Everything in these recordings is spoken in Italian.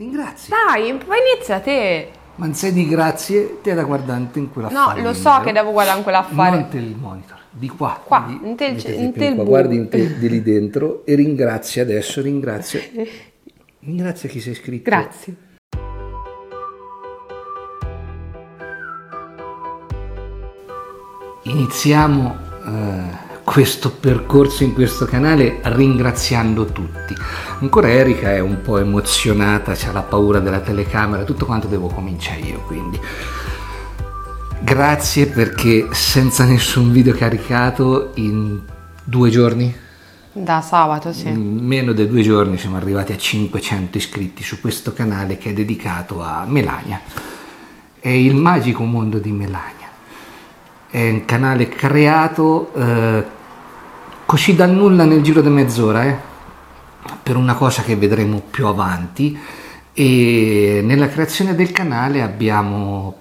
Ringrazia. Dai, poi inizia te. Ma non sei di grazie, te da guardante in quella No, lo so che devo guardare in quell'affare. Non te il monitor, di qua. Qua, quindi in te il- in te il qua, Guardi in te di lì dentro e ringrazia adesso, ringrazia. Ringrazia chi sei iscritto. Grazie. Iniziamo eh, questo percorso in questo canale ringraziando tutti. Ancora Erika è un po' emozionata, c'ha la paura della telecamera, tutto quanto devo cominciare io quindi. Grazie perché senza nessun video caricato in due giorni, Da sabato, sì. in meno di due giorni siamo arrivati a 500 iscritti su questo canale che è dedicato a Melania. È il magico mondo di Melania. È un canale creato eh, così dal nulla nel giro di mezz'ora, eh, per una cosa che vedremo più avanti. E nella creazione del canale abbiamo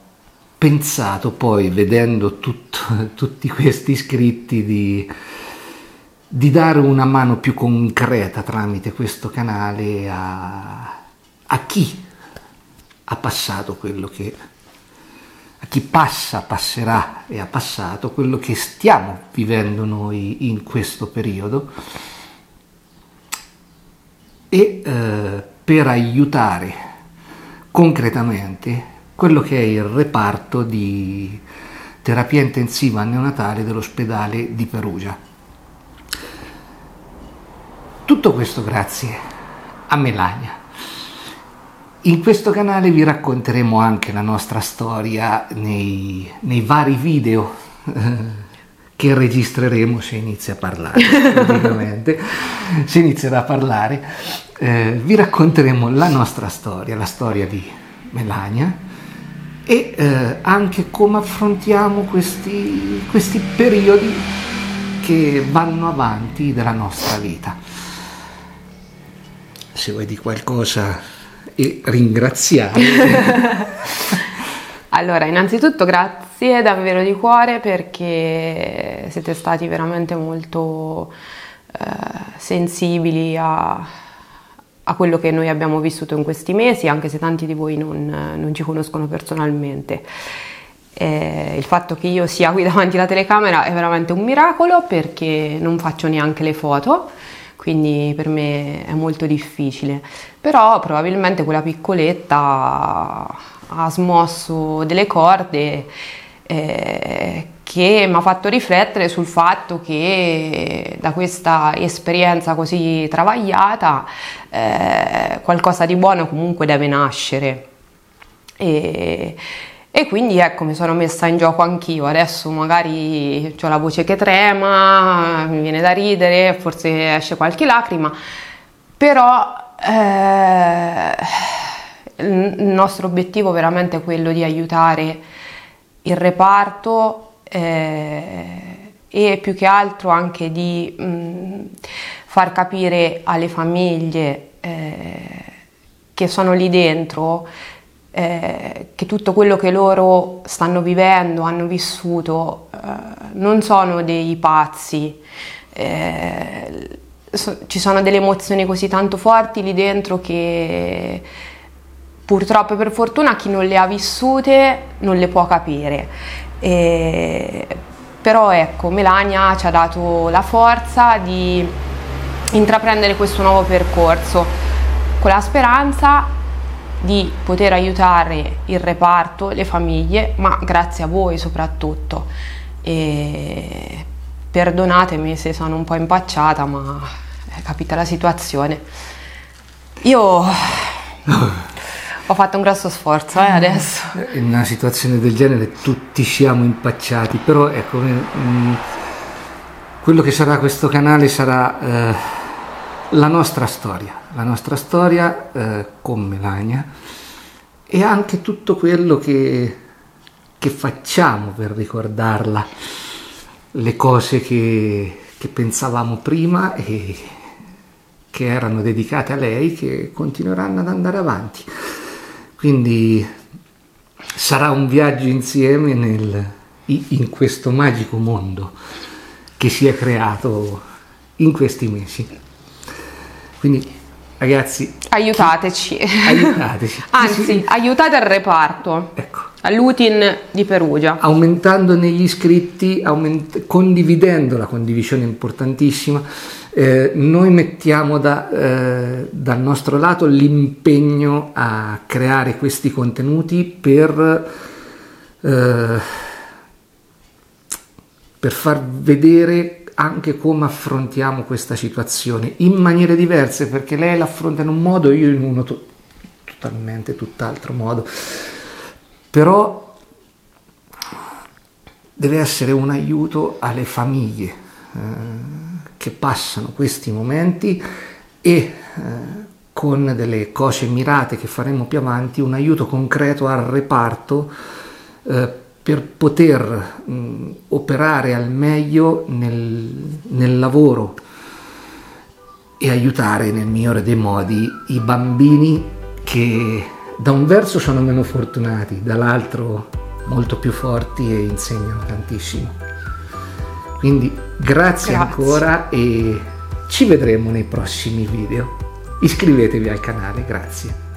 pensato poi, vedendo tutto- tutti questi iscritti, di, di dare una mano più concreta tramite questo canale a, a chi ha passato quello che a chi passa, passerà e ha passato quello che stiamo vivendo noi in questo periodo e eh, per aiutare concretamente quello che è il reparto di terapia intensiva neonatale dell'ospedale di Perugia. Tutto questo grazie a Melania. In questo canale vi racconteremo anche la nostra storia nei, nei vari video eh, che registreremo se inizia a parlare, praticamente, se inizierà a parlare. eh, vi racconteremo la nostra storia, la storia di Melania e eh, anche come affrontiamo questi, questi periodi che vanno avanti della nostra vita. Se vuoi di qualcosa e ringraziare. Allora, innanzitutto grazie davvero di cuore perché siete stati veramente molto eh, sensibili a, a quello che noi abbiamo vissuto in questi mesi, anche se tanti di voi non, non ci conoscono personalmente. Eh, il fatto che io sia qui davanti alla telecamera è veramente un miracolo perché non faccio neanche le foto, quindi per me è molto difficile. Però probabilmente quella piccoletta ha smosso delle corde eh, che mi ha fatto riflettere sul fatto che da questa esperienza così travagliata eh, qualcosa di buono comunque deve nascere. E, e quindi ecco, mi sono messa in gioco anch'io. Adesso magari ho la voce che trema, mi viene da ridere, forse esce qualche lacrima, però eh, il nostro obiettivo veramente è quello di aiutare il reparto eh, e più che altro anche di mh, far capire alle famiglie eh, che sono lì dentro eh, che tutto quello che loro stanno vivendo, hanno vissuto, eh, non sono dei pazzi. eh, so- ci sono delle emozioni così tanto forti lì dentro che purtroppo per fortuna chi non le ha vissute non le può capire. Però ecco, Melania ci ha dato la forza di intraprendere questo nuovo percorso con la speranza di poter aiutare il reparto, le famiglie, ma grazie a voi soprattutto. E perdonatemi se sono un po' impacciata, ma è capita la situazione. Io ho fatto un grosso sforzo eh, adesso. In una situazione del genere tutti siamo impacciati, però ecco, mm, quello che sarà questo canale sarà eh, la nostra storia, la nostra storia eh, con Melania e anche tutto quello che, che facciamo per ricordarla, le cose che, che pensavamo prima e che erano dedicate a lei, che continueranno ad andare avanti. Quindi sarà un viaggio insieme nel- in questo magico mondo che si è creato in questi mesi. Quindi Ragazzi, aiutateci. Aiutateci. Anzi, aiutate il reparto. Ecco. All'Utin di Perugia. Aumentando negli iscritti, aument- condividendo la condivisione importantissima, eh, noi mettiamo da, eh, dal nostro lato l'impegno a creare questi contenuti per, eh, per far vedere anche come affrontiamo questa situazione in maniere diverse perché lei l'affronta in un modo io in uno to- totalmente tutt'altro modo. Però deve essere un aiuto alle famiglie eh, che passano questi momenti e eh, con delle cose mirate che faremo più avanti un aiuto concreto al reparto eh, per poter mh, operare al meglio nel, nel lavoro e aiutare nel migliore dei modi i bambini che da un verso sono meno fortunati, dall'altro molto più forti e insegnano tantissimo. Quindi grazie, grazie. ancora e ci vedremo nei prossimi video. Iscrivetevi al canale, grazie.